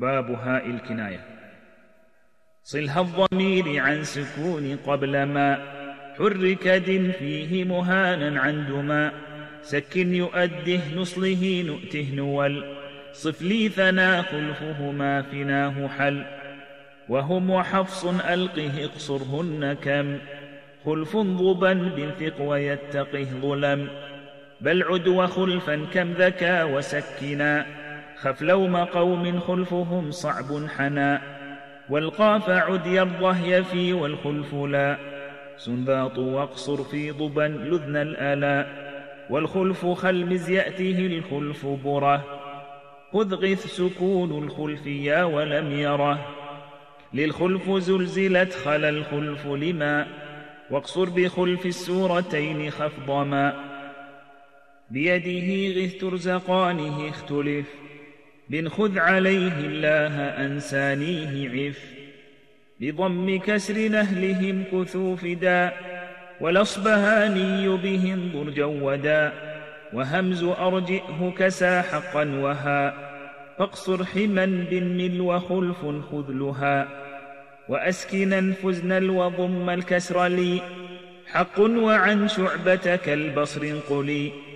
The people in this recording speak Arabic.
باب هاء الكناية. صلها الضمير عن سكون قبل ما. حرك دن فيه مهانا عندما سكن يؤده نصله نؤته نول. صف لي ثنا خلفهما فناه حل. وهم وحفص ألقه اقصرهن كم. خلف ضبا بنثق ويتقه ظلم. بل عد وخلفا كم ذكى وسكنا. خف لوم قوم خلفهم صعب حنا والقاف عد يرضه يفي والخلف لا. سنباط واقصر في ضبا لذن الآلاء والخلف خلمز يأته الخلف بره خذ غث سكون الخلف يا ولم يره. للخلف زلزلت خلا الخلف لما واقصر بخلف السورتين خفضما. بيده غث ترزقانه اختلف بن خذ عليه الله أنسانيه عف. بضم كسر نهلهم كثوف داء والأصبهاني بهم ضرجا ودا وهمز أرجئه كسا حقا وها فاقصر حما بالمل وخلف خذلها. وأسكنا فزنا وضم الكسر لي. حق وعن شعبة كالبصر قلي